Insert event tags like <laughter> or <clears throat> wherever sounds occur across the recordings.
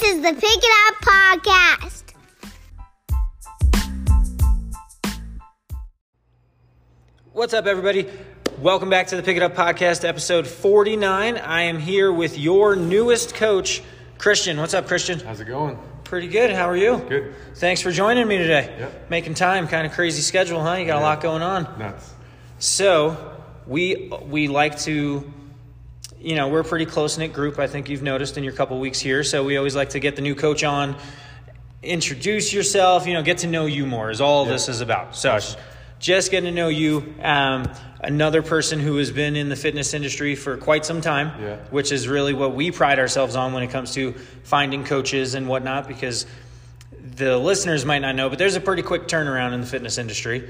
This is the Pick It Up Podcast. What's up, everybody? Welcome back to the Pick It Up Podcast, episode 49. I am here with your newest coach, Christian. What's up, Christian? How's it going? Pretty good. How are you? Good. Thanks for joining me today. Yep. Making time, kind of crazy schedule, huh? You got a lot going on. Nuts. So, we we like to you know, we're a pretty close knit group. I think you've noticed in your couple weeks here. So we always like to get the new coach on, introduce yourself, you know, get to know you more. Is all this is about. So just getting to know you. Um, another person who has been in the fitness industry for quite some time, Yeah. which is really what we pride ourselves on when it comes to finding coaches and whatnot, because the listeners might not know, but there's a pretty quick turnaround in the fitness industry.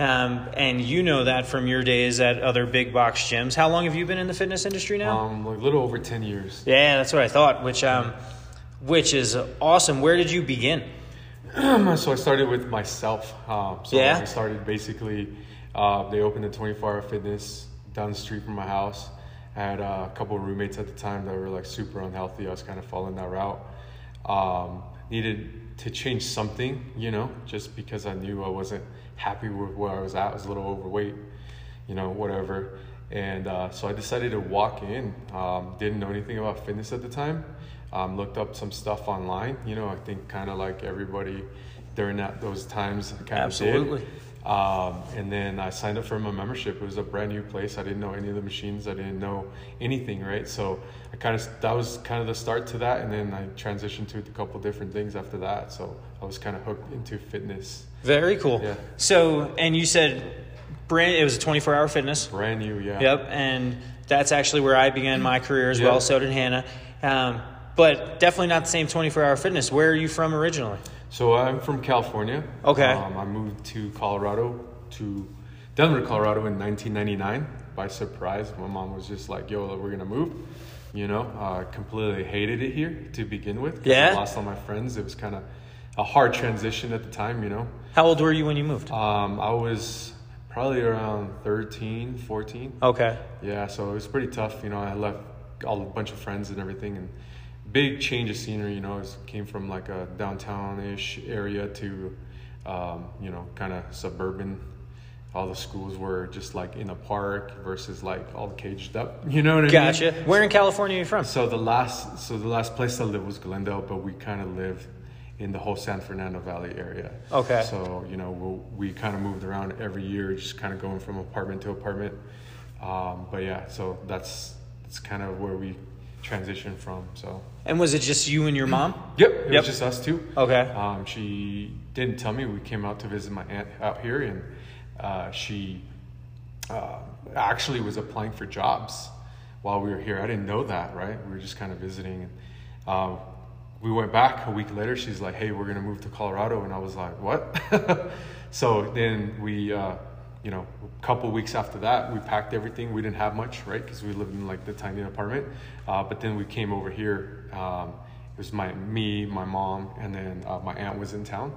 Um, and you know that from your days at other big box gyms. How long have you been in the fitness industry now? Um, a little over 10 years. yeah, that's what I thought. Which, um, which is awesome. Where did you begin? <clears throat> so I started with myself. Um, so Yeah? I started basically, uh, they opened a 24 Hour Fitness down the street from my house. I had uh, a couple of roommates at the time that were like super unhealthy. I was kind of following that route. Um, needed to change something, you know, just because I knew I wasn't happy with where I was at. I was a little overweight, you know, whatever. And uh, so I decided to walk in. Um, didn't know anything about fitness at the time. Um, looked up some stuff online. You know, I think kind of like everybody during that those times kind of Absolutely. did. Um, and then I signed up for my membership. It was a brand new place. I didn't know any of the machines. I didn't know anything, right? So I kind of that was kind of the start to that. And then I transitioned to a couple different things after that. So I was kind of hooked into fitness. Very cool. Yeah. So, and you said brand, it was a 24 Hour Fitness. Brand new, yeah. Yep. And that's actually where I began my career as Yeah. well. So did Hannah. Um, but definitely not the same 24 Hour Fitness. Where are you from originally? So I'm from California. Okay. Um, I moved to Colorado, to Denver, Colorado in 1999 by surprise. My mom was just like, "Yo, we're gonna move." You know, I completely hated it here to begin with. Yeah? I lost all my friends. It was kind of a hard transition at the time. You know, How old were you when you moved? um, I was probably around 13, 14. Okay. Yeah, so it was pretty tough. You know, I left all a bunch of friends and everything, and big change of scenery. You know, it came from like a downtown-ish area to, um, you know, kind of suburban. All the schools were just like in a park versus like all caged up. <laughs> You know what I mean? Gotcha. Where in California are you from? So the last, so the last place I lived was Glendale, but we kind of lived in the whole San Fernando Valley area. Okay. So you know we'll, we kind of moved around every year, just kind of going from apartment to apartment. Um, but yeah, so that's that's kind of where we transitioned from. So And was it just you and your mom? yep, it Yep. was just us two. Okay. Um, she didn't tell me we came out to visit my aunt out here, and uh, she uh, actually was applying for jobs while we were here. I didn't know that, right? We were just kind of visiting. And, um, we went back a week later. She's like, "Hey, we're gonna move to Colorado," and I was like, "What?" <laughs> so then we, uh, you know, a couple weeks after that, we packed everything. We didn't have much, right? Because we lived in like the tiny apartment. Uh, but then we came over here. Um, it was my me, my mom, and then uh, my aunt was in town.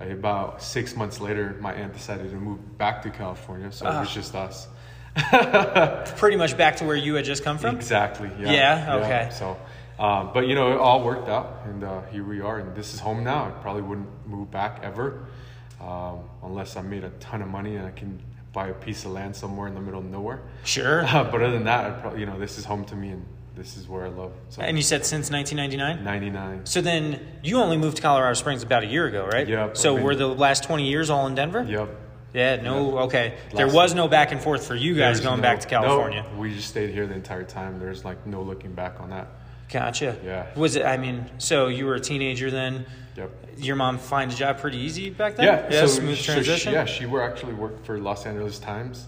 Uh, about six months later, my aunt decided to move back to California, so it was just us. <laughs> Pretty much back to where you had just come from? Exactly. Yeah. Yeah, okay. So, um, but you know, it all worked out, and uh, here we are, and this is home now. I probably wouldn't move back ever, um, unless I made a ton of money and I can buy a piece of land somewhere in the middle of nowhere. Sure. <laughs> but other than that, I probably, you know, this is home to me, and this is where I love. So, And you said since 1999? 99. So then you only moved to Colorado Springs about a year ago, right? Yep, So been- were the last 20 years all in Denver? Yep. Yeah, no, okay. There was no back and forth for you guys There's going no- back to California. No, we just stayed here the entire time. There's like no looking back on that. Gotcha. Yeah. Was it, I mean, so you were a teenager then? Yep. Your mom find a job pretty easy back then? Yeah, Yeah, so smooth so she- transition? yeah, she were actually worked for Los Angeles Times.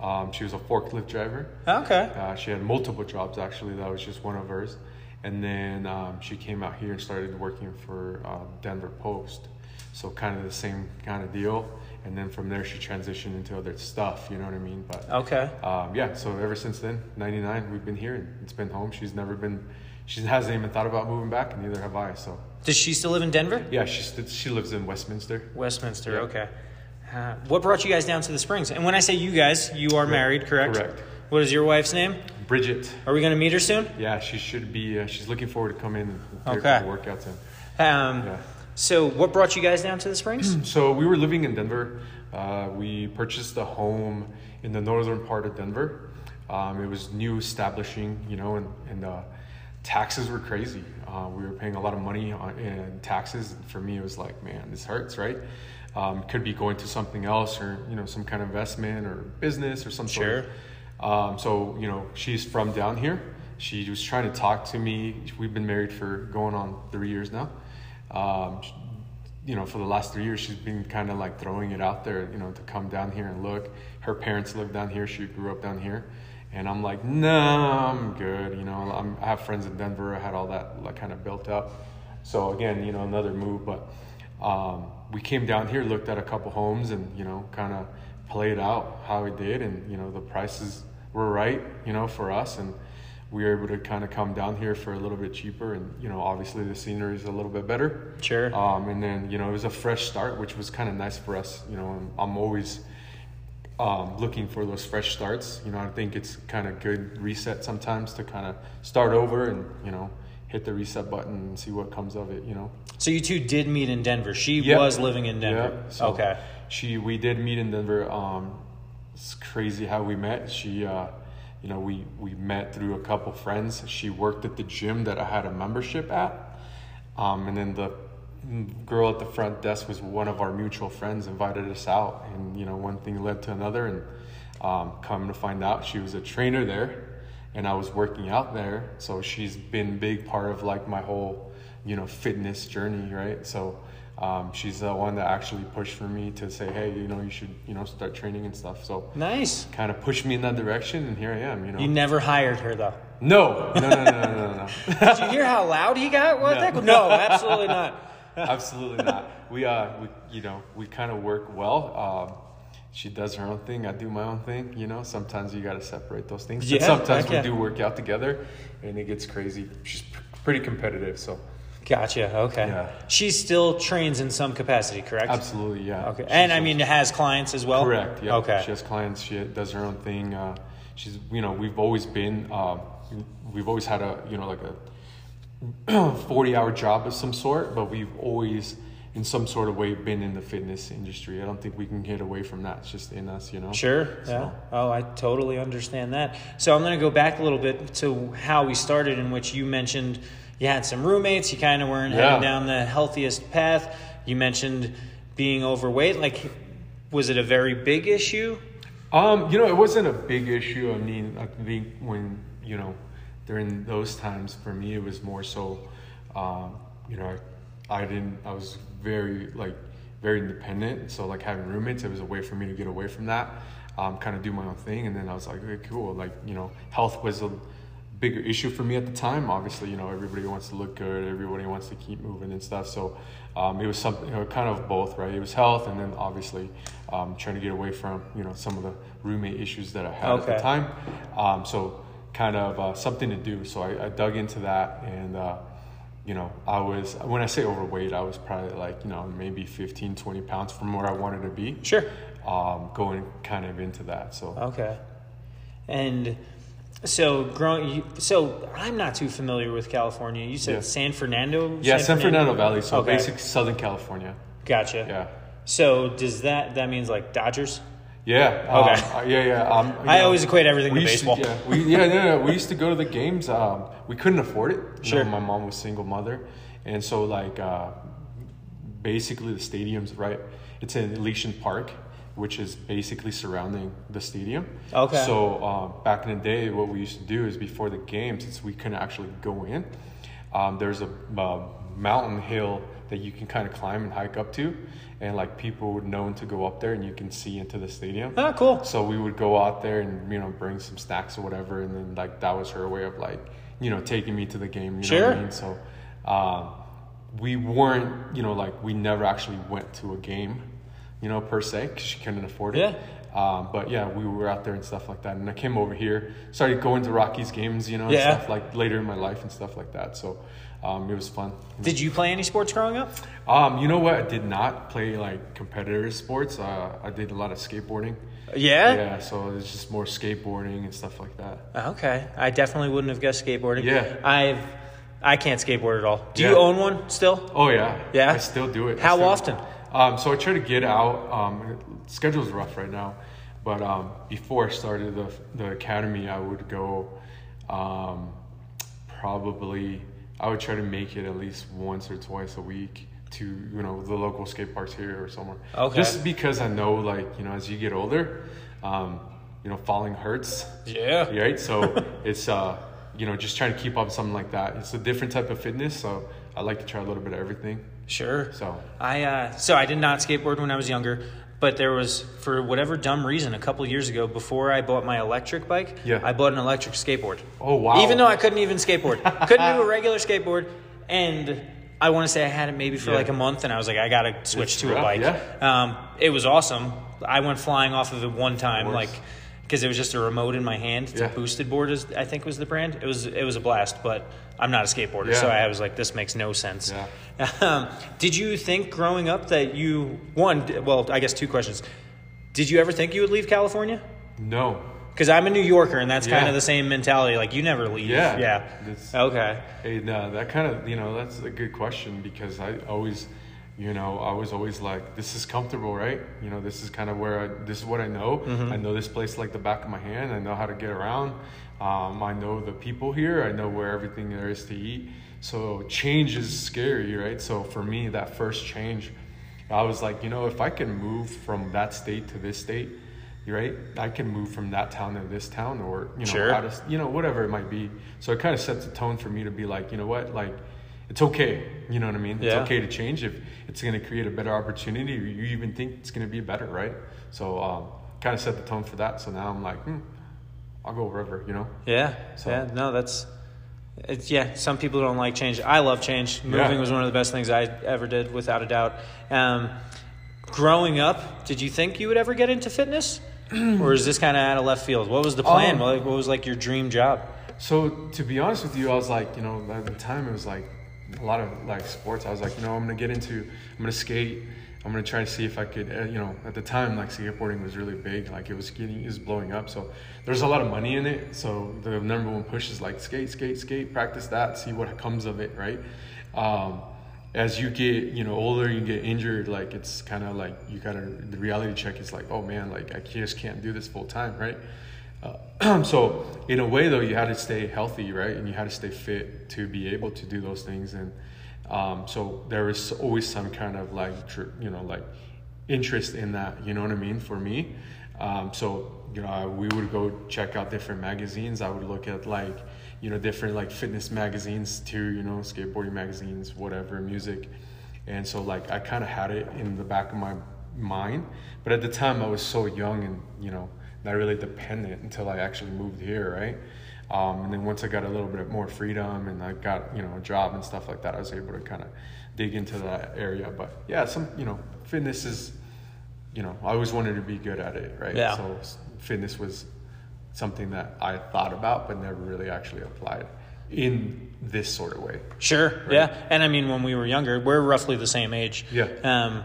Um, she was a forklift driver. Okay. Uh, she had multiple jobs actually. That was just one of hers. And then um, she came out here and started working for uh, Denver Post. So kind of the same kind of deal. And then from there she transitioned into other stuff. You know what I mean? But Okay. um, yeah. So ever since then, '99, we've been here and it's been home. She's never been. She hasn't even thought about moving back, and neither have I. So Does she still live in Denver? yeah, she st- she lives in Westminster. Westminster, Yeah. okay. Uh, what brought you guys down to the Springs? And when I say you guys, you are married, correct? Correct. What is your wife's name? Bridget. Are we gonna meet her soon? Yeah, she should be. Uh, she's looking forward to coming. in and Okay. the workouts. And Um, Yeah. So, what brought you guys down to the Springs? <clears throat> So we were living in Denver. Uh, we purchased a home in the northern part of Denver. Um, it was new establishing, you know, and, and uh, taxes were crazy. Uh, we were paying a lot of money on, in taxes. And for me, it was like, man, this hurts, right? Um, could be going to something else or, you know, some kind of investment or business or some Sure. sort. Um, so, you know, she's from down here. She was trying to talk to me. We've been married for going on three years now. Um, you know, for the last three years, she's been kind of like throwing it out there, you know, to come down here and look. Her parents live down here. She grew up down here. And I'm like, no, I'm good. You know, I'm, I have friends in Denver. I had all that like kind of built up. So again, you know, another move. But um, we came down here, looked at a couple homes, and you know, kind of played out how we did. And you know, the prices were right, you know, for us. And we were able to kind of come down here for a little bit cheaper. And you know, obviously the scenery is a little bit better. Sure. Um, and then you know it was a fresh start, which was kind of nice for us. You know, I'm, I'm always um, looking for those fresh starts. You know, I think it's kind of good reset sometimes to kind of start over and you know hit the reset button and see what comes of it. You know. So, you two did meet in Denver. She Yeah. was living in Denver. Yeah, so okay. She we did meet in Denver. Um, it's crazy how we met. She, uh, you know, we we met through a couple friends. She worked at the gym that I had a membership at, um, and then the girl at the front desk was one of our mutual friends. Invited us out, and you know, one thing led to another, and um, come to find out, she was a trainer there, and I was working out there. So she's been a big part of like my whole, you know, fitness journey, right? So um, she's the one that actually pushed for me to say, hey, you know, you should, you know, start training and stuff. So Nice. kind of pushed me in that direction, and here I am. You know, You never hired her, though. no, no, no, no, no, no, no. <laughs> Did you hear how loud he got? What No. the? No, absolutely not. Absolutely not. We, uh, we, you know, we kind of work well. Um, she does her own thing. I do my own thing. You know, sometimes you got to separate those things. Yeah, but sometimes yeah. we do work out together, and it gets crazy. She's p- pretty competitive, so Gotcha. Okay. Yeah. She still trains in some capacity, correct? absolutely, yeah. Okay. And I mean, has clients as well. Correct. Yeah. Okay. She has clients. She does her own thing. Uh, she's, you know, we've always been, um, we've always had a, you know, like a <clears throat> 40 hour job of some sort, but we've always, in some sort of way, been in the fitness industry. I don't think we can get away from that. It's just in us, you know? Sure. Yeah. Oh, I totally understand that. So I'm going to go back a little bit to how we started, in which you mentioned you had some roommates. You kind of weren't Yeah. heading down the healthiest path. You mentioned being overweight. Like, was it a very big issue? Um, you know, it wasn't a big issue. I mean, I think when you know, during those times for me, it was more so, um, you know, I, I didn't. I was very like very independent. So like having roommates, it was a way for me to get away from that, um, kind of do my own thing. And then I was like, okay, cool. Like you know, health was a bigger issue for me at the time. Obviously, you know, everybody wants to look good, everybody wants to keep moving and stuff. So um, it was something, you know, kind of both, right? It was health, and then obviously um, trying to get away from, you know, some of the roommate issues that I had at the time. Um, so kind of uh, something to do. So I, I dug into that, and uh, you know, I was when I say overweight, I was probably like, you know, maybe 15, 20 pounds from where I wanted to be. Sure. Um, going kind of into that. So Okay. And so growing, so I'm not too familiar with California. You said Yeah. San Fernando. yeah, San Fernando Valley. So Okay. basic Southern California. Gotcha. Yeah. So does that that means like Dodgers? Yeah. Okay. Um, yeah, yeah. Um, I know, always equate everything to baseball. yeah, we, yeah, no, no, We used to go to the games. Um, we couldn't afford it. You Sure. know, my mom was single mother, and so like uh, basically the stadium's right. It's in Elysian Park, which is basically surrounding the stadium. Okay. So um, back in the day, what we used to do is before the game, since we couldn't actually go in, um, there's a uh, mountain hill that you can kind of climb and hike up to, and like people would known to go up there, and you can see into the stadium. Oh, cool. So we would go out there and you know bring some snacks or whatever, and then like that was her way of like you know taking me to the game. You know what Sure. I mean? So um, we weren't you know like we never actually went to a game, you know per se because she couldn't afford it. Yeah. Um, but yeah, we were out there and stuff like that, and I came over here, started going to Rockies games, you know, and Yeah. stuff like later in my life and stuff like that. So um, it was fun. Did you play any sports growing up? Um, you know what? I did not play like competitive sports. Uh, I did a lot of skateboarding. Yeah? Yeah, so it's just more skateboarding and stuff like that. Okay. I definitely wouldn't have guessed skateboarding. Yeah. I've I can't skateboard at all. Do Yeah. you own one still? Oh yeah, Yeah? I still do it. How often? Um, so I try to get out. Um, schedule's rough right now, but um, before I started the the academy, I would go. Um, probably I would try to make it at least once or twice a week to you know the local skate parks here or somewhere. Okay. Just because I know like you know as you get older, um, you know falling hurts. Yeah. Right. So <laughs> it's uh you know just trying to keep up something like that. It's a different type of fitness, so I like to try a little bit of everything. Sure. So I uh, so I did not skateboard when I was younger, but there was for whatever dumb reason a couple years ago before I bought my electric bike, Yeah. I bought an electric skateboard. Oh, wow. Even though I couldn't even skateboard, couldn't do a regular skateboard, and I want to say I had it maybe for Yeah. like a month, and I was like, I gotta switch It's to a bike. yeah. Um, it was awesome. I went flying off of it one time, like because it was just a remote in my hand. It's Yeah. a boosted board, is I think was the brand. It was it was a blast, but I'm not a skateboarder, so I was like, this makes no sense. Yeah. <laughs> Um, did you think growing up that you one? Well, I guess two questions. Did you ever think you would leave California? no. Because I'm a New Yorker, and that's kind of the same mentality. Like you never leave. Yeah. Yeah. It's- Okay. Hey, no, that kind of, you know, that's a good question because I always, you know, I was always like, this is comfortable, right? You know, this is kind of where I, this is what I know. Mm-hmm. I know this place like the back of my hand. I know how to get around. Um, I know the people here. I know where everything there is to eat. So change is scary, right? So for me, that first change, I was like, you know, if I can move from that state to this state, right? I can move from that town to this town, or you know, Sure. out of, you know, whatever it might be. So it kind of sets the tone for me to be like, you know what, like, it's okay. You know what I mean? Yeah. It's okay to change if it's going to create a better opportunity, or you even think it's going to be better, right? So um, kind of set the tone for that. So now I'm like, hmm, I'll go wherever, you know. Yeah. So- Yeah. No, that's. It's, yeah, some people don't like change. I love change. Moving Yeah. was one of the best things I ever did, without a doubt. Um, growing up, did you think you would ever get into fitness, <clears throat> or is this kind of out of left field? What was the plan? Um, what what was like your dream job? So to be honest with you, I was like, you know, at the time it was like a lot of like sports. I was like, you know, I'm gonna get into, I'm gonna skate. I'm gonna try to see if I could, uh, you know, at the time like skateboarding was really big, like it was getting, it was blowing up. So there's a lot of money in it. So the number one push is like skate, skate, skate, practice that, see what comes of it, right? Um, as you get, you know, older, you get injured. Like it's kind of like you gotta. The reality check is like, oh man, like I just can't do this full time, right? Uh, <clears throat> so in a way though you had to stay healthy right? And you had to stay fit to be able to do those things. And um, so there was always some kind of like you know like interest in that you know what i mean for me? Um, so you know we would go check out different magazines. I would look at like you know different like fitness magazines too you know skateboarding magazines whatever music. And so like i kind of had it in the back of my mind. But at the time i was so young and you know not really dependent until I actually moved here, right? Um, and then once I got a little bit more freedom and I got you know a job and stuff like that, I was able to kind of dig into that area. But yeah, some you know fitness is, you know, I always wanted to be good at it, right? Yeah. So fitness was something that I thought about but never really actually applied in this sort of way. Sure. Yeah. And I mean, when we were younger, we're roughly the same age. Yeah. Um,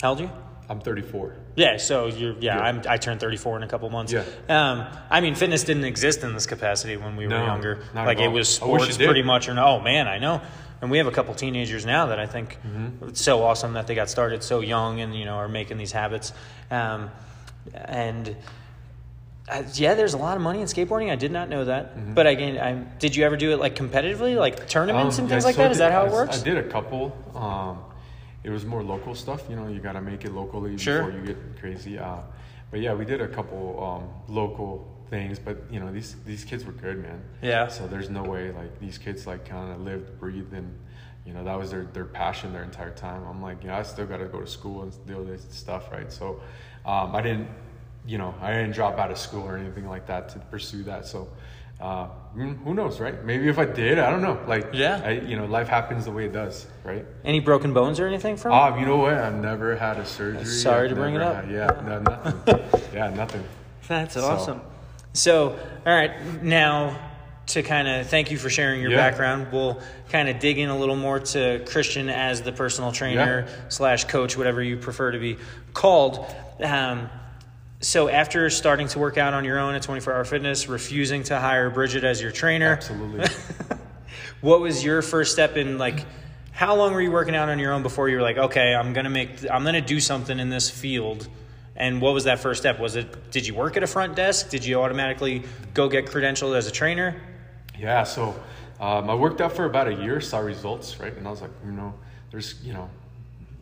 how old are you? I'm 34. Yeah, so you're yeah, Yeah. I'm I turned 34 in a couple months. Yeah. Um, I mean, fitness didn't exist in this capacity when we were No, younger. Like it was sports pretty much. Or no, oh man, I know. And we have a couple teenagers now that I think Mm-hmm. it's so awesome that they got started so young and you know are making these habits. Um, and uh, yeah, there's a lot of money in skateboarding. I did not know that. But again, I did you ever do it like competitively, like tournaments Um, and things yeah, like so that? Is that how I- it works? I did a couple. Um, it was more local stuff. You know, you got to make it locally Sure. before you get crazy. Uh, but yeah, we did a couple um, local things. But you know, these these kids were good, man. Yeah. So there's no way like these kids like kind of lived, breathed, and you know that was their their passion their entire time. I'm like, know, I still got to go to school and do this stuff, right? So um, I didn't, you know, I didn't drop out of school or anything like that to pursue that. So. Uh, who knows, right? Maybe if I did, I don't know. Like, Yeah. I, you know, life happens the way it does, right? Any broken bones or anything from? Um, you know what? I've never had a surgery. Sorry I've to bring it up. had- yeah, no, nothing. <laughs> yeah, nothing. That's So- awesome. So, all right, now to kind of thank you for sharing your Yeah. background, we'll kind of dig in a little more to Christian as the personal trainer slash coach, whatever you prefer to be called. Um, so after starting to work out on your own at 24 Hour Fitness, refusing to hire Bridget as your trainer, Absolutely. <laughs> what was your first step in like? How long were you working out on your own before you were like, okay, I'm gonna make, I'm gonna do something in this field? And what was that first step? Was it? Did you work at a front desk? Did you automatically go get credentialed as a trainer? Yeah, so um, I worked out for about a year, saw results, right? And I was like, you know, there's, you know,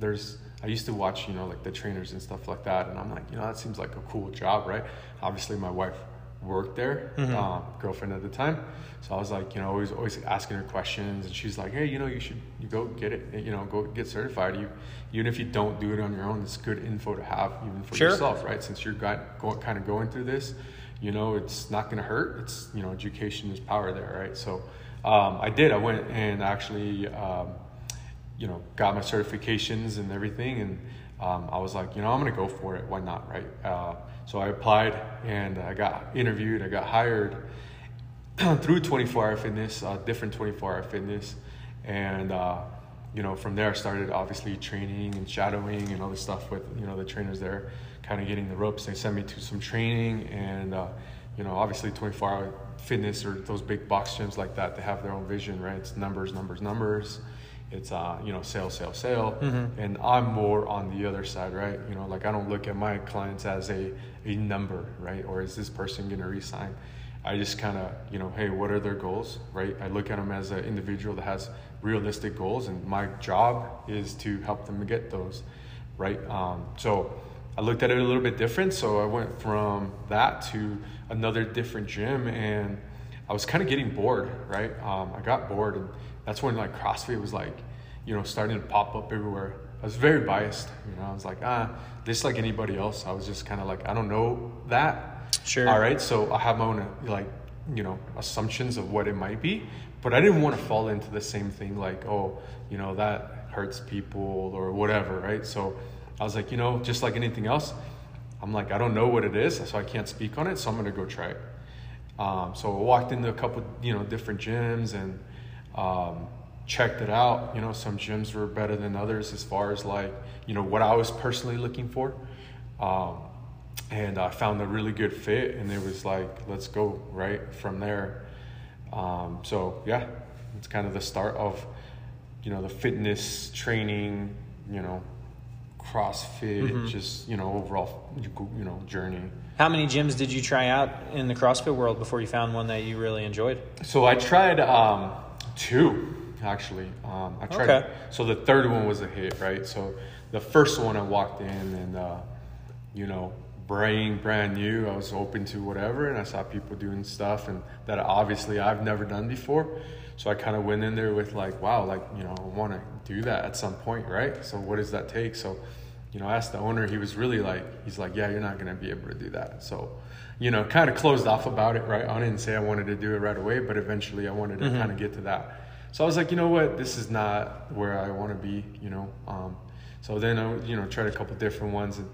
there's, I used to watch, you know, like the trainers and stuff like that. And I'm like, you know, that seems like a cool job, right? Obviously, my wife worked there, uh, girlfriend at the time. So I was like, you know, always, always asking her questions. And she's like, hey, you know, you should, you go get it, you know, go get certified. You, even if you don't do it on your own, it's good info to have even for Sure. yourself, right? Since you're got, going, kind of going through this, you know, it's not going to hurt. It's, you know, education is power there, right? So um, I did. I went and actually, um, you know, got my certifications and everything. And um, I was like, you know, I'm to go for it. Why not, right? Uh, so I applied and I got interviewed. I got hired <clears throat> through 24 Hour Fitness, uh, different 24 Hour Fitness. And, uh, you know, from there I started obviously training and shadowing and all this stuff with, you know, the trainers there, kind of getting the ropes. They sent me to some training and, uh, you know, obviously 24 Hour Fitness or those big box gyms like that, they have their own vision, right? It's numbers, numbers, numbers. It's, uh, you know, sale, sale, sale. And I'm more on the other side, right? You know, like I don't look at my clients as a, a number, right? Or is this person going to resign? I just kind of, you know, hey, what are their goals, right? I look at them as an individual that has realistic goals, and my job is to help them get those, right? Um, so I looked at it a little bit different. So I went from that to another different gym, and I was kind of getting bored, right? Um, I got bored, and that's when like CrossFit was like, you know, starting to pop up everywhere. I was very biased, you know. I was like, ah, this like anybody else. I was just kind of like, I don't know that. Sure. All right. So I have my own like, you know, assumptions of what it might be, but I didn't want to fall into the same thing like, oh, you know, that hurts people or whatever, right? So I was like, you know, just like anything else, I'm like, I don't know what it is, so I can't speak on it, so I'm gonna go try it. Um, so I walked into a couple, you know, different gyms and um, checked it out. You know, some gyms were better than others as far as like, you know, what I was personally looking for. Um, and I found a really good fit, and it was like, let's go right from there. Um, so yeah, it's kind of the start of, you know, the fitness training, you know, CrossFit, just you know, overall, you know, journey. How many gyms did you try out in the CrossFit world before you found one that you really enjoyed? So I tried um, two actually. Um, I tried. Okay. So the third one was a hit, right? So the first one I walked in and uh, you know, brain brand new. I was open to whatever, and I saw people doing stuff and that obviously I've never done before. So I kind of went in there with like, wow, like you know, I want to do that at some point, right? So what does that take? So you know, I asked the owner. He was really like, he's like, yeah, you're not gonna be able to do that. So you know, kind of closed off about it, right? I didn't say I wanted to do it right away, but eventually I wanted to kind of get to that. So I was like, you know what, this is not where I want to be, you know. Um, so then I, you know, tried a couple different ones, and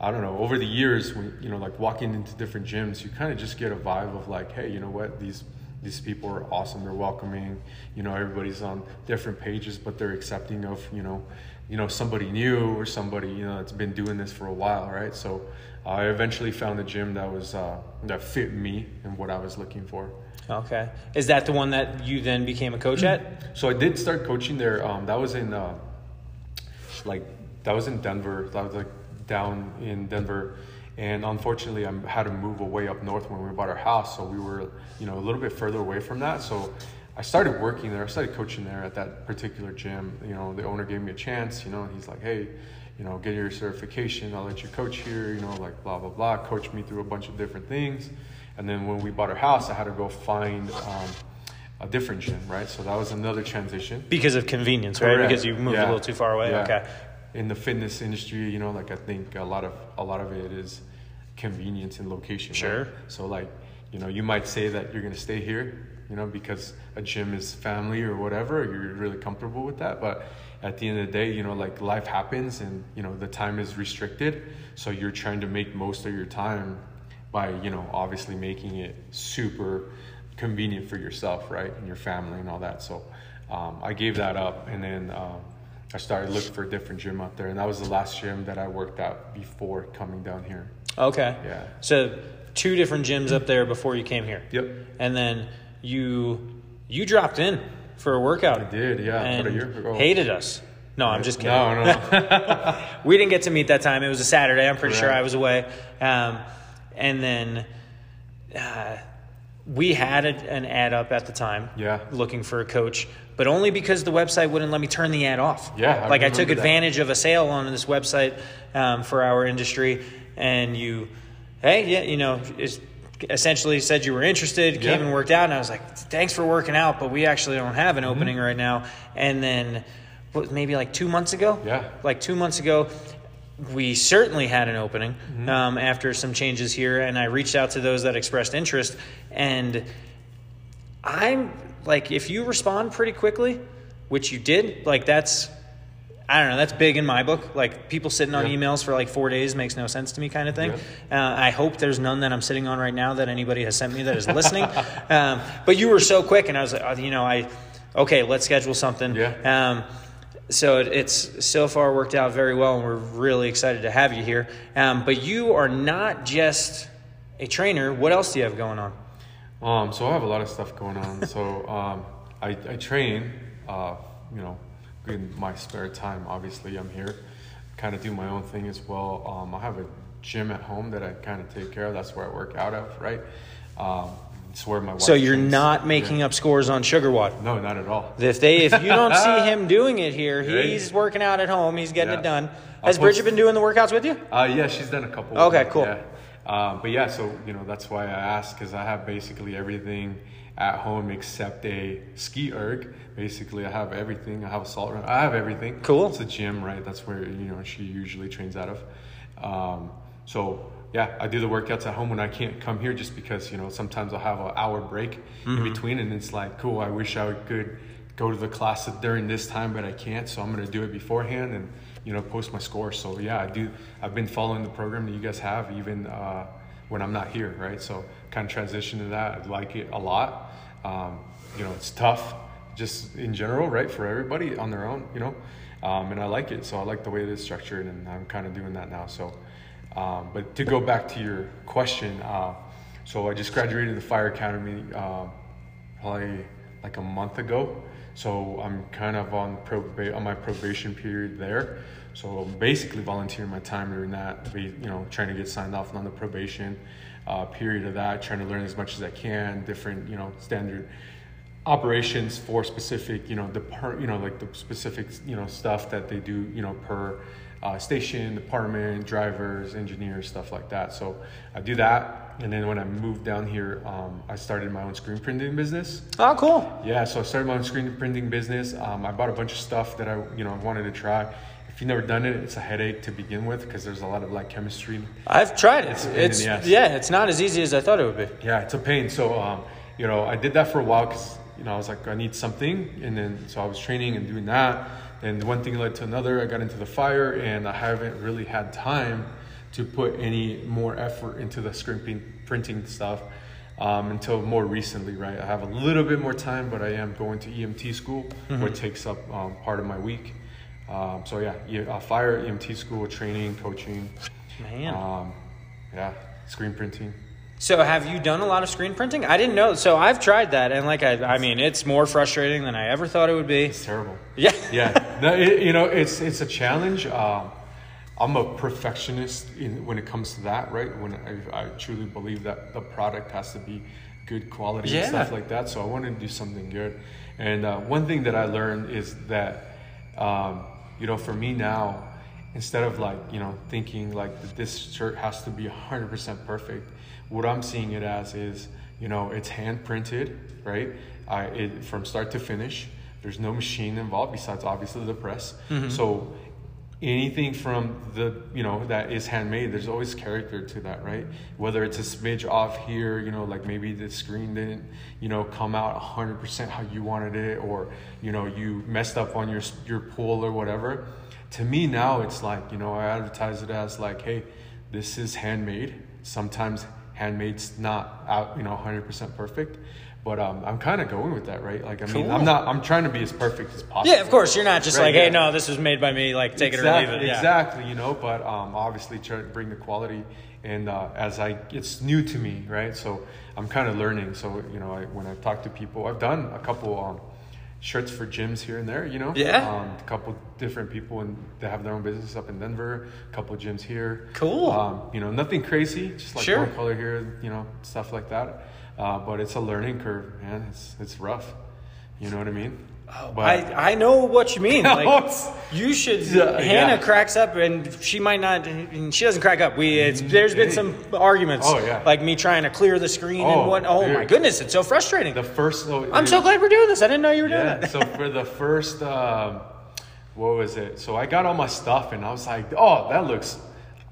I don't know. Over the years, when you know, like walking into different gyms, you kind of just get a vibe of like, hey, you know what, these these people are awesome. They're welcoming. You know, everybody's on different pages, but they're accepting of you know, you know, somebody new or somebody you know that's been doing this for a while, right? So I eventually found a gym that was uh, that fit me and what I was looking for. Okay. Is that the one that you then became a coach at? <clears throat> So I did start coaching there. Um, that was in uh, like that was in Denver. That was like down in Denver, and unfortunately, I had to move away up north when we bought our house. So we were you know a little bit further away from that. So I started working there. I started coaching there at that particular gym. You know, the owner gave me a chance. You know, and he's like, hey. You know, get your certification. I'll let you coach here. You know, like blah blah blah. Coach me through a bunch of different things, and then when we bought our house, I had to go find um, a different gym, right? So that was another transition. Because of convenience, right? Because you moved a little too far away. Yeah. Okay. In the fitness industry, you know, like I think a lot of a lot of it is convenience and location. right? Sure. So like, you know, you might say that you're gonna stay here, you know, because a gym is family or whatever. You're really comfortable with that, but at the end of the day, you know, like life happens and you know the time is restricted, so you're trying to make most of your time by you know obviously making it super convenient for yourself, right, and your family and all that. So um, I gave that up, and then um, I started looking for a different gym out there, and that was the last gym that I worked at before coming down here. Okay. Yeah. So two different gyms up there before you came here. Yep. And then you you dropped in for a workout. I did, yeah, And about a year ago. hated us. No, I'm just kidding. No, no. <laughs> <laughs> we didn't get to meet that time. It was a Saturday. I'm pretty sure I was away. Um, and then uh, we had a, an ad up at the time. Yeah. Looking for a coach, but only because the website wouldn't let me turn the ad off. Yeah, I like I took that. advantage of a sale on this website um, for our industry, and you, hey, yeah, you know, is essentially said you were interested, came and worked out, and I was like, thanks for working out, but we actually don't have Mm-hmm. an opening right now. And then, what, maybe like two months ago, Yeah. like two months ago, we certainly had an opening Mm-hmm. um, after some changes here, and I reached out to those that expressed interest. And I'm like, if you respond pretty quickly, which you did, like that's, I don't know, that's big in my book. Like people sitting on Yeah. emails for like four days makes no sense to me, kind of thing. Yeah. Uh, I hope there's none that I'm sitting on right now that anybody has sent me that is listening. <laughs> um, but you were so quick, and I was like, oh, you know, I, okay, let's schedule something. Yeah. Um, so it, it's so far worked out very well, and we're really excited to have you here. Um, but you are not just a trainer. What else do you have going on? Um, so I have a lot of stuff going on. so <laughs> um, I, I train, uh, you know, in my spare time. Obviously, I'm here, kind of do my own thing as well. Um, I have a gym at home that I kind of take care of. That's where I work out of, right? Um, it's where my So you're trains. not making Yeah. up scores on SugarWOD. No, not at all. If they, if you don't see <laughs> him doing it here, he's working out at home. He's getting Yeah. it done. Has Bridget been doing the workouts with you? Uh, yeah, she's done a couple. Okay, cool. Yeah. Um, but yeah, so you know that's why I asked because I have basically everything at home except a ski erg. Basically, I have everything. I have a salt run. I have everything. Cool. It's a gym, right? That's where you know she usually trains out of. Um, so yeah, I do the workouts at home when I can't come here, just because you know sometimes I'll have an hour break Mm-hmm. in between, and it's like cool. I wish I could go to the class during this time, but I can't. So I'm gonna do it beforehand and you know post my score. So yeah, I do. I've been following the program that you guys have even uh, when I'm not here, right? So kind of transition to that. I like it a lot. Um, you know, it's tough just in general, right, for everybody on their own, you know. Um, and I like it, so I like the way it is structured, and I'm kind of doing that now. So, um, but to go back to your question, uh, so I just graduated the fire academy uh, probably like a month ago. So I'm kind of on proba- on my probation period there. So I'm basically volunteering my time during that, be, you know, trying to get signed off on the probation uh, period of that, trying to learn as much as I can, different, you know, standard operations for specific, you know, the per, you know, like the specific, you know, stuff that they do, you know, per uh, station, department, drivers, engineers, stuff like that. So I do that, and then when I moved down here, um, I started my own screen printing business. Oh, cool. Yeah, so I started my own screen printing business. Um, I bought a bunch of stuff that I, you know, wanted to try. If you've never done it, it's a headache to begin with because there's a lot of like chemistry I've tried it. It's It's, pain in the ass. yeah, it's not as easy as I thought it would be. Yeah, it's a pain. So, um, you know, I did that for a while because, you know, I was like, I need something. And then, so I was training and doing that. And one thing led to another. I got into the fire and I haven't really had time to put any more effort into the scrimping printing stuff um, until more recently, right? I have a little bit more time, but I am going to EMT school, Mm-hmm. where it takes up um, part of my week. Um, so, yeah, E- uh, fire, EMT school, training, coaching. Man. Um, yeah, screen printing. So have you done a lot of screen printing? I didn't know. So I've tried that, and like I, I mean, it's more frustrating than I ever thought it would be. It's terrible. Yeah. <laughs> yeah. No, it, you know, it's it's a challenge. Um, I'm a perfectionist in, when it comes to that, right? When I, I truly believe that the product has to be good quality Yeah. and stuff like that. So I wanted to do something good. And uh, one thing that I learned is that, um, you know, for me now, instead of like you know thinking like that this shirt has to be 100% perfect, what I'm seeing it as is you know it's hand printed, right? I it from start to finish. There's no machine involved besides obviously the press. Mm-hmm. So anything from the you know that is handmade there's always character to that right? Whether it's a smidge off here you know like maybe the screen didn't you know come out 100% how you wanted it or you know you messed up on your your pull or whatever. To me now it's like you know i advertise it as like hey this is handmade. Sometimes handmade's not out you know 100% perfect but um, i'm kind of going with that right like i mean Cool. i'm not i'm trying to be as perfect as possible Yeah, of course. You're not just Right, like, hey, yeah. no, this was made by me. Like, take exactly, it or leave it. Yeah. Exactly, you know, but um, obviously try to bring the quality and uh, as I it's new to me, right? So I'm kind of learning. So you know, I, when I talk to people, I've done a couple um, shirts for gyms here and there. You know, Yeah. um, a couple different people and they have their own business up in Denver. A couple gyms here. Cool. Um, you know, nothing crazy, just like Sure. one color here. You know, stuff like that. Uh, but it's a learning curve, man. It's it's rough. You know what I mean? Oh, But- I, I know what you mean. <laughs> Like you should. Yeah, Hannah yeah. cracks up, and she might not. And she doesn't crack up. We it's there's been some arguments. Oh, yeah. Like me trying to clear the screen Oh, and what. Oh dude. my goodness, it's so frustrating. the first. oh, I'm so glad we're doing this. I didn't know you were doing Yeah. that. so for the <laughs> first, um, what was it? So I got all my stuff and I was like, oh, that looks.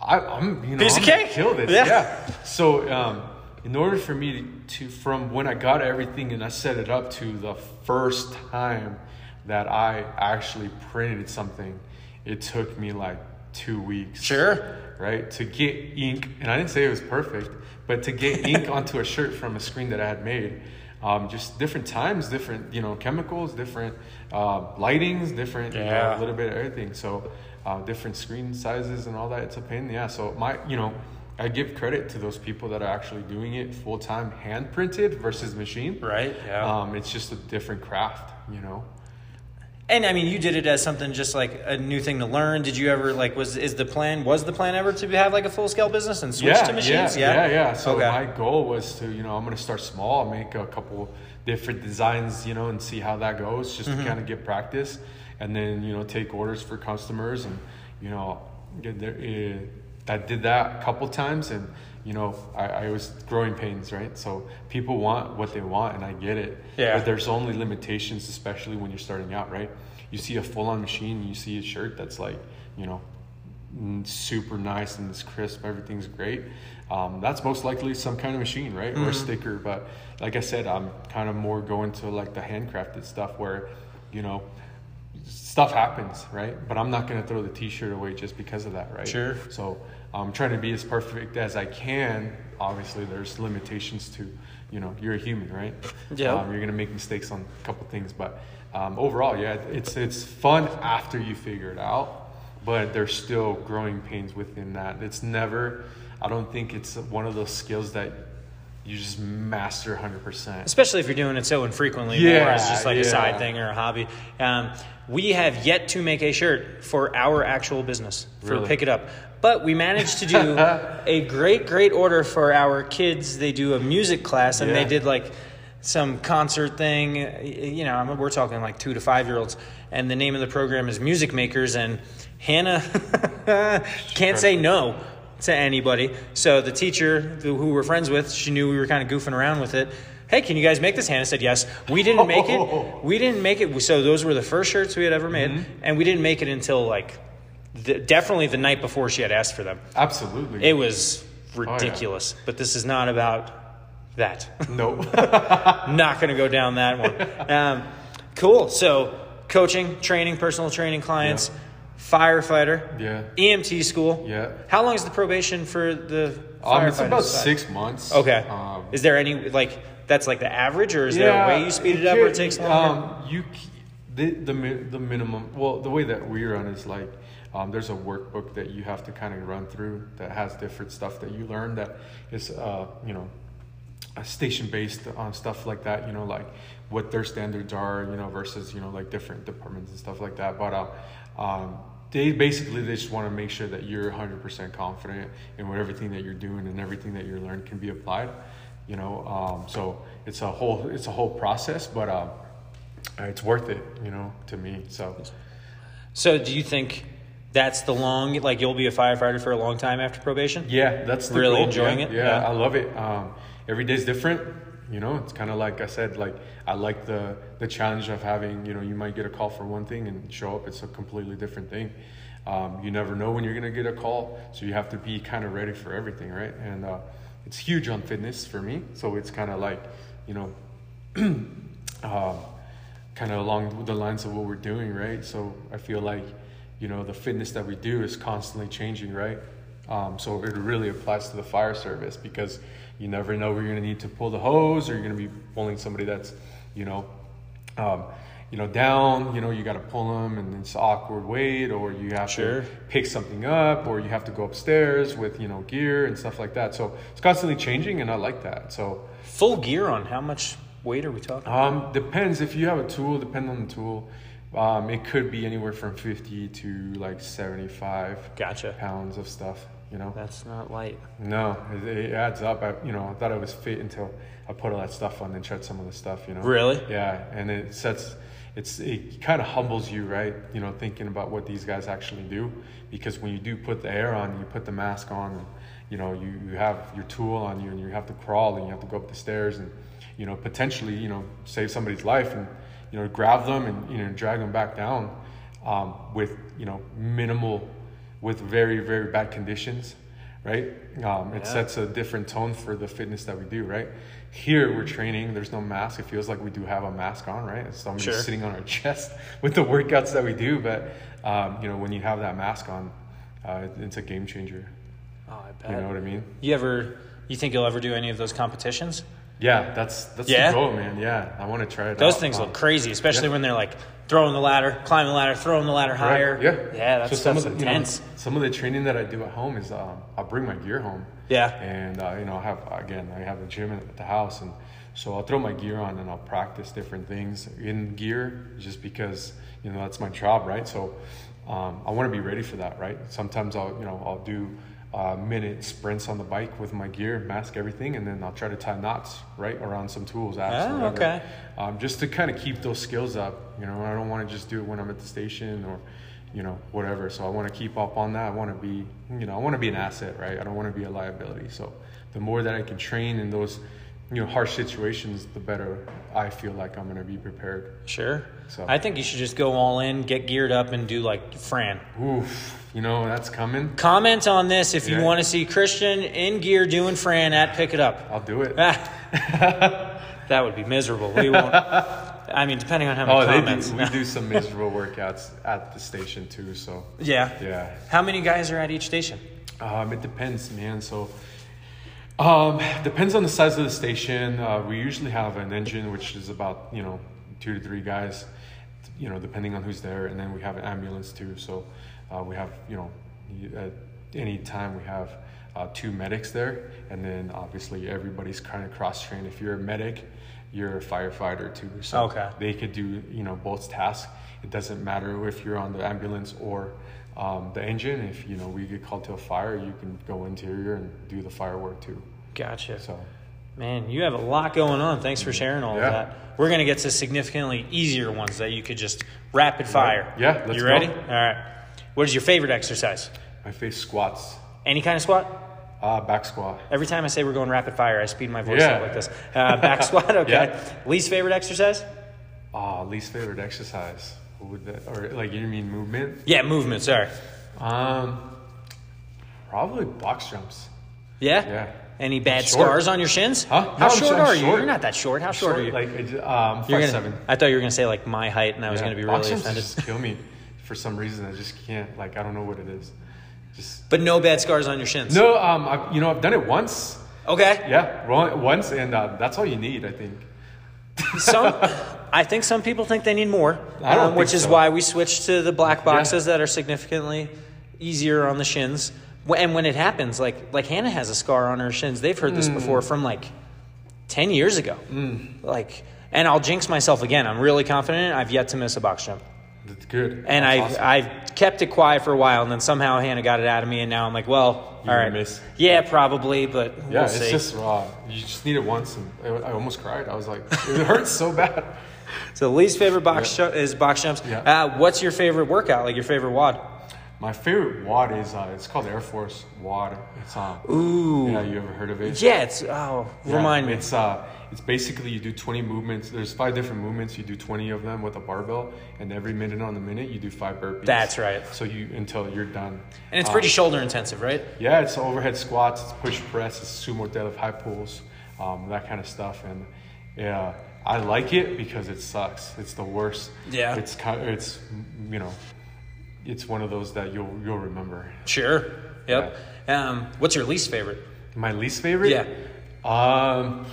I, I'm you know Piece of I'm gonna cake. Kill this. Yeah. Yeah. So um, in order for me to, to from when I got everything and I set it up to the first time that I actually printed something, it took me like two weeks Sure. right? To get ink, and I didn't say it was perfect, but to get ink <laughs> onto a shirt from a screen that I had made, um, just different times, different you know chemicals, different uh, lightings, different you know, Yeah. a little bit of everything. So uh, different screen sizes and all that. It's a pain. in the ass. So my you know. I give credit to those people that are actually doing it full time, hand printed versus machine. Right, yeah. Um, it's just a different craft, you know. And I mean, you did it as something just like a new thing to learn. Did you ever like was is the plan was the plan ever to have like a full scale business and switch to machines? Yeah, yeah, yeah. yeah. So Okay. my goal was to, you know, I'm gonna start small, make a couple different designs, you know, and see how that goes, just Mm-hmm. to kind of get practice, and then you know take orders for customers, and you know, get there. eh, I did that a couple times, and you know, I, I was growing pains, right? So people want what they want, and I get it. Yeah. But there's only limitations, especially when you're starting out, right? You see a full-on machine, you see a shirt that's like, you know, super nice and it's crisp, everything's great. Um, that's most likely some kind of machine, right? Or a sticker. But like I said, I'm kind of more going to like the handcrafted stuff where, you know, stuff happens, right? But I'm not going to throw the t-shirt away just because of that, right? Sure. So I'm trying to be as perfect as I can. Obviously, there's limitations to, you know, you're a human, right? Yeah. Um, you're gonna make mistakes on a couple things, but um, overall, yeah, it's it's fun after you figure it out. But there's still growing pains within that. It's never. I don't think it's one of those skills that you just master 100. percent especially if you're doing it so infrequently Yeah, more as just like a side thing or a hobby. Um, we have yet to make a shirt for our actual business for Really? Pick It Up, but we managed to do <laughs> a great, great order for our kids. They do a music class, and they did like some concert thing. You know, I mean, we're talking like two to five year olds, and the name of the program is Music Makers, and Hannah <laughs> can't say no to anybody. So the teacher who who we're friends with, she knew we were kind of goofing around with it. Hey, can you guys make this? Hannah said yes. We didn't make it. <laughs> We didn't make it. So those were the first shirts we had ever made, mm-hmm. and we didn't make it until like the, definitely the night before she had asked for them. Absolutely. It was yeah. ridiculous. But this is not about that. <laughs> no. <laughs> not going to go down that one. Um, cool. So coaching, training, personal training clients, firefighter, Yeah. EMT school. Yeah. How long is the probation for the Um, it's about side? six months. Okay. Um, is there any like that's like the average, or is there a way you speed it, up, or it takes longer? Um, you the the the minimum. Well, the way that we run is like um, there's a workbook that you have to kind of run through that has different stuff that you learn that is uh, you know station based on stuff like that. You know, like what their standards are. You know, versus you know like different departments and stuff like that. But uh, um, they basically they just want to make sure that you're 100% confident in what everything that you're doing and everything that you learn can be applied you know um, so it's a whole it's a whole process but um, it's worth it you know to me so so, do you think that's the long like you'll be a firefighter for a long time after probation? yeah that's the Really goal. enjoying yeah, it? yeah, Yeah. i love it um, every day's different you know it's kind of like i said like i like the the challenge of having you know you might get a call for one thing and show up it's a completely different thing um, you never know when you're going to get a call so you have to be kind of ready for everything right and uh, it's huge on fitness for me so it's kind of like you know <clears throat> um, kind of along the lines of what we're doing, right? So I feel like, you know, the fitness that we do is constantly changing, right? Um, so it really applies to the fire service because you never know where you're going to need to pull the hose or you're going to be pulling somebody that's, you know, um, you know, down. You know, you got to pull them, and it's awkward weight, or you have Sure. to pick something up, or you have to go upstairs with you know gear and stuff like that. So it's constantly changing, and I like that. So Full gear on how much weight are we talking? um, depends if you have a tool. Depend on the tool. Um, it could be anywhere from fifty to like seventy-five Gotcha. pounds of stuff. You know. That's not light. No, it, it adds up. I, you know, I thought I was fit until I put all that stuff on and tried some of the stuff. You know. Really? Yeah, and it sets. It's it kind of humbles you, right? You know, thinking about what these guys actually do, because when you do put the air on, you put the mask on, and, you know, you, you have your tool on you, and you have to crawl, and you have to go up the stairs, and you know, potentially, you know, save somebody's life, and you know, grab them and you know, drag them back down um, with you know minimal, with very very bad conditions right? Um, it Yeah. sets a different tone for the fitness that we do, right? Here we're training. There's no mask. It feels like we do have a mask on, right? It's somebody Sure. sitting on our <laughs> chest with the workouts that we do. But um, you know, when you have that mask on, uh, it's a game changer. Oh, I bet. You know what I mean? You ever? You think you'll ever do any of those competitions? Yeah, that's that's Yeah? the goal, man. Yeah, I want to try it. Those out. things Um, look crazy, especially yeah. when they're like throwing the ladder, climbing the ladder, throwing the ladder higher. Right, Yeah, yeah, that's, some that's of the, you know, intense. some of the training that I do at home is um, I'll bring my gear home. Yeah. And uh, you know, I have again, I have a gym at the house, and so I'll throw my gear on and I'll practice different things in gear, just because you know that's my job, right? So um, I want to be ready for that, right? Sometimes I'll you know I'll do uh, minute sprints on the bike with my gear, mask everything, and then I'll try to tie knots right around some tools. apps, Oh, whatever, okay. Um, just to kind of keep those skills up. You know, I don't want to just do it when I'm at the station or you know whatever. So I want to keep up on that. I want to be you know I want to be an asset, right? I don't want to be a liability. So the more that I can train in those you know harsh situations, the better I feel like I'm going to be prepared. Sure. So- I think you should just go all in, get geared up, and do like Fran. Oof, you know that's coming. Comment on this if you want to see Christian in gear doing Fran at Pick It Up. I'll do it. <laughs> that would be miserable. We won't. I mean, depending on how many Oh, comments. do, we do <laughs> some miserable workouts at the station too. So yeah. yeah, How many guys are at each station? Um, it depends, man. So, um, depends on the size of the station. Uh, we usually have an engine, which is about you know two to three guys, you know, depending on who's there, and then we have an ambulance too. So, uh, we have you know, at any time we have uh, two medics there, and then obviously everybody's kind of cross trained. If you're a medic, you're a firefighter too. So Okay. they could do you know both tasks. It doesn't matter if you're on the ambulance or um, the engine. If you know we get called to a fire, you can go interior and do the firework too. Gotcha. So Man, you have a lot going on. Thanks for sharing all Yeah. of that. We're going to get to significantly easier ones that you could just rapid fire. Yeah, let's You go. ready? All right. What is your favorite exercise? my face squats, Any kind of squat? uh, back squat. Every time I say we're going rapid fire, I speed my voice Yeah. up like this. Uh, back <laughs> squat, okay. Least favorite exercise? Ah, least favorite exercise. What would that? Or like you mean movement? Yeah, movement, sorry. Um, probably box jumps. Yeah? Yeah. Any bad scars on your shins? Huh? How No, I'm short so- are you? short. You're not that short. How short, are you? Like I um, five gonna- seven. I thought you were going to say like my height, and I was Yeah, to be box really offended. just kill me. For some reason, I just can't. Like I don't know what it is. Just But no bad scars on your shins. no. Um, I, you know I've done it once. Okay. Yeah, once, and uh, that's all you need, I think. Some, <laughs> I think some people think they need more, I don't um, which is so. why we switched to the black boxes that are significantly easier on the shins. And when it happens, like like Hannah has a scar on her shins. They've heard this Mm. before from like ten years ago. Like, and I'll jinx myself again. I'm really confident. I've yet to miss a box jump, That's good. and I've awesome. I've kept it quiet for a while, and then somehow Hannah got it out of me, and now I'm like, well, You're all right, miss. yeah, probably, but Yeah, we'll it's see. just raw. You just need it once, and I, I almost cried. I was like, it hurts so bad. <laughs> So least favorite box ju- is box jumps. Yeah. Uh, what's your favorite workout? Like your favorite WOD? My favorite WOD is uh, it's called Air Force WOD. It's um, Ooh. yeah, you ever heard of it? Yeah, it's oh, Yeah, remind me. It's uh, it's basically you do 20 movements. There's five different movements. You do 20 of them with a barbell, and every minute on the minute you do five burpees. That's right. So you until you're done. And it's Um, pretty shoulder intensive, right? Yeah, it's overhead squats, it's push press, it's sumo deadlift, high pulls, um, that kind of stuff. And yeah, I like it because it sucks. It's the worst. Yeah. It's kind. It's you know, it's one of those that you'll you'll remember. Sure. Yep. Um, what's your least favorite? My least favorite. Yeah. Um,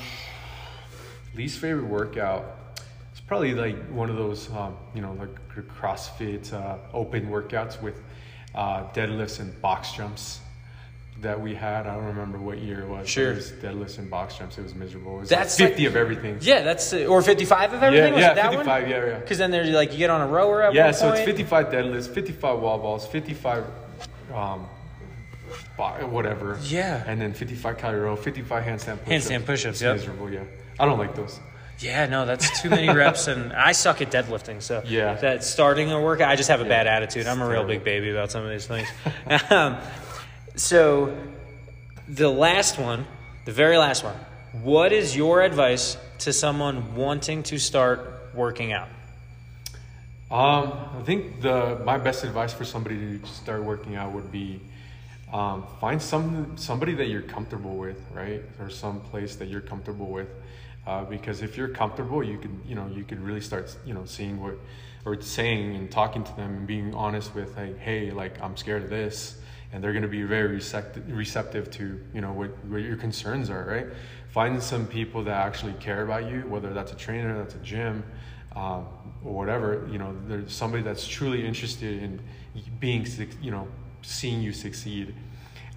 least favorite workout It's probably like one of those, um, you know, like CrossFit uh, open workouts with uh, deadlifts and box jumps that we had. I don't remember what year it was. Sure. It was deadlifts and box jumps. It was miserable. It was That's like 50 like- of everything. Yeah, that's uh, or 55 of everything. Yeah, was yeah, it that 55, one? yeah, yeah. Because then there's like you get on a rower at Yeah, so it's 55 deadlifts, 55 wall balls, 55 um, whatever. Yeah. And then 55 calorie row, 55 handstand push-ups. Handstand push-ups, yep. miserable, yeah. I don't like those. Yeah, no, that's too many reps, and I suck at deadlifting. So Yeah. that starting a workout, I just have a bad attitude. I'm a real big baby about some of these things. <laughs> um, so the last one, the very last one, what is your advice to someone wanting to start working out? Um, I think the my best advice for somebody to start working out would be um, find some somebody that you're comfortable with, right, or some place that you're comfortable with. Uh, because if you're comfortable, you can you know you could really start you know seeing what or saying and talking to them and being honest with like hey like I'm scared of this and they're going to be very receptive to you know what, what your concerns are right find some people that actually care about you whether that's a trainer that's a gym um, or whatever, you know, there's somebody that's truly interested in being, you know, seeing you succeed.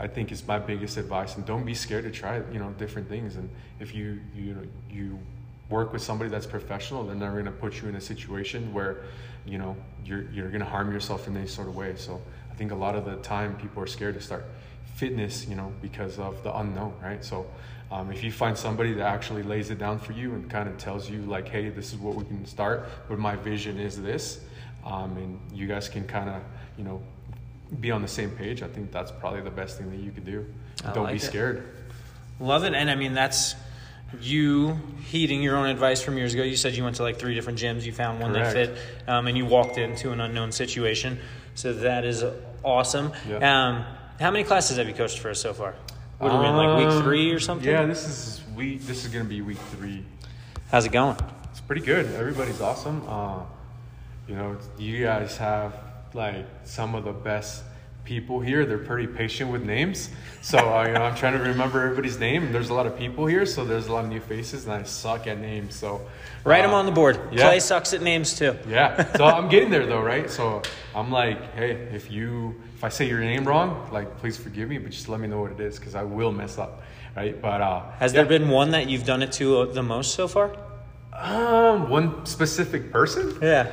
I think is my biggest advice, and don't be scared to try, you know, different things. And if you you know you work with somebody that's professional, they're never going to put you in a situation where, you know, you're you're going to harm yourself in any sort of way. So I think a lot of the time people are scared to start fitness, you know, because of the unknown, right? So um, if you find somebody that actually lays it down for you and kind of tells you like, hey, this is what we can start, but my vision is this, um, and you guys can kind of, you know, be on the same page. I think that's probably the best thing that you could do. I Don't like be it. scared. Love it. And I mean, that's you heeding your own advice from years ago. You said you went to like three different gyms, you found one that fit, um, and you walked into an unknown situation. So that is awesome. Yeah. Um, how many classes have you coached for us so far? What are we in, like week Um, three or something? Yeah, this is week. This is gonna be week three. How's it going? It's pretty good. Everybody's awesome. Uh, you know, you guys have like some of the best people here. They're pretty patient with names. So uh, you know, I'm trying to remember everybody's name. And there's a lot of people here, so there's a lot of new faces, and I suck at names. So Write them uh, on the board. yeah. Clay sucks at names too. Yeah. So <laughs> I'm getting there though, right? So I'm like, hey, if you if I say your name wrong, like please forgive me, but just let me know what it is because I will mess up, right? But uh, Has there been one that you've done it to uh, the most so far? um one specific person? Yeah.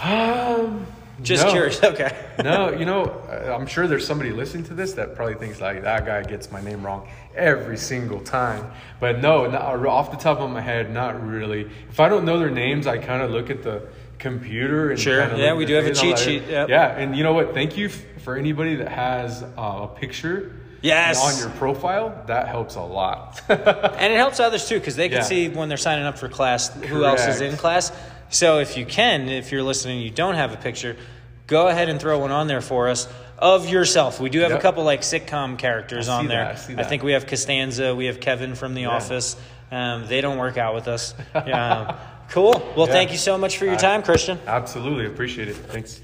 Um, Just no. curious. <laughs> Okay. no, you know, uh, I'm sure there's somebody listening to this that probably thinks like that guy gets my name wrong every single time. But no, not, off the top of my head, not really. If I don't know their names, I kind of look at the computer and Sure. Yeah, we do have a cheat sheet, yep. Yeah, and you know what? Thank you f- for anybody that has uh, a picture. Yes. On your profile, that helps a lot. <laughs> And it helps others too because they can Yeah. see when they're signing up for class who else is in class. So if you can, if you're listening, and you don't have a picture, go ahead and throw one on there for us of yourself. We do have a couple like sitcom characters on there. that, I I think we have Costanza, we have Kevin from The Office. Um, they don't work out with us. Um, <laughs> cool. Well, Yeah. thank you so much for your time, Christian. Absolutely appreciate it. Thanks.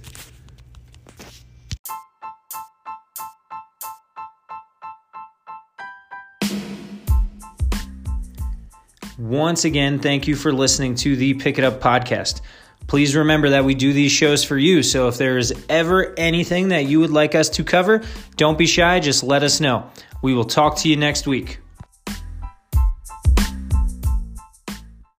Once again, thank you for listening to the Pick It Up podcast. Please remember that we do these shows for you. So if there is ever anything that you would like us to cover, don't be shy. Just let us know. We will talk to you next week.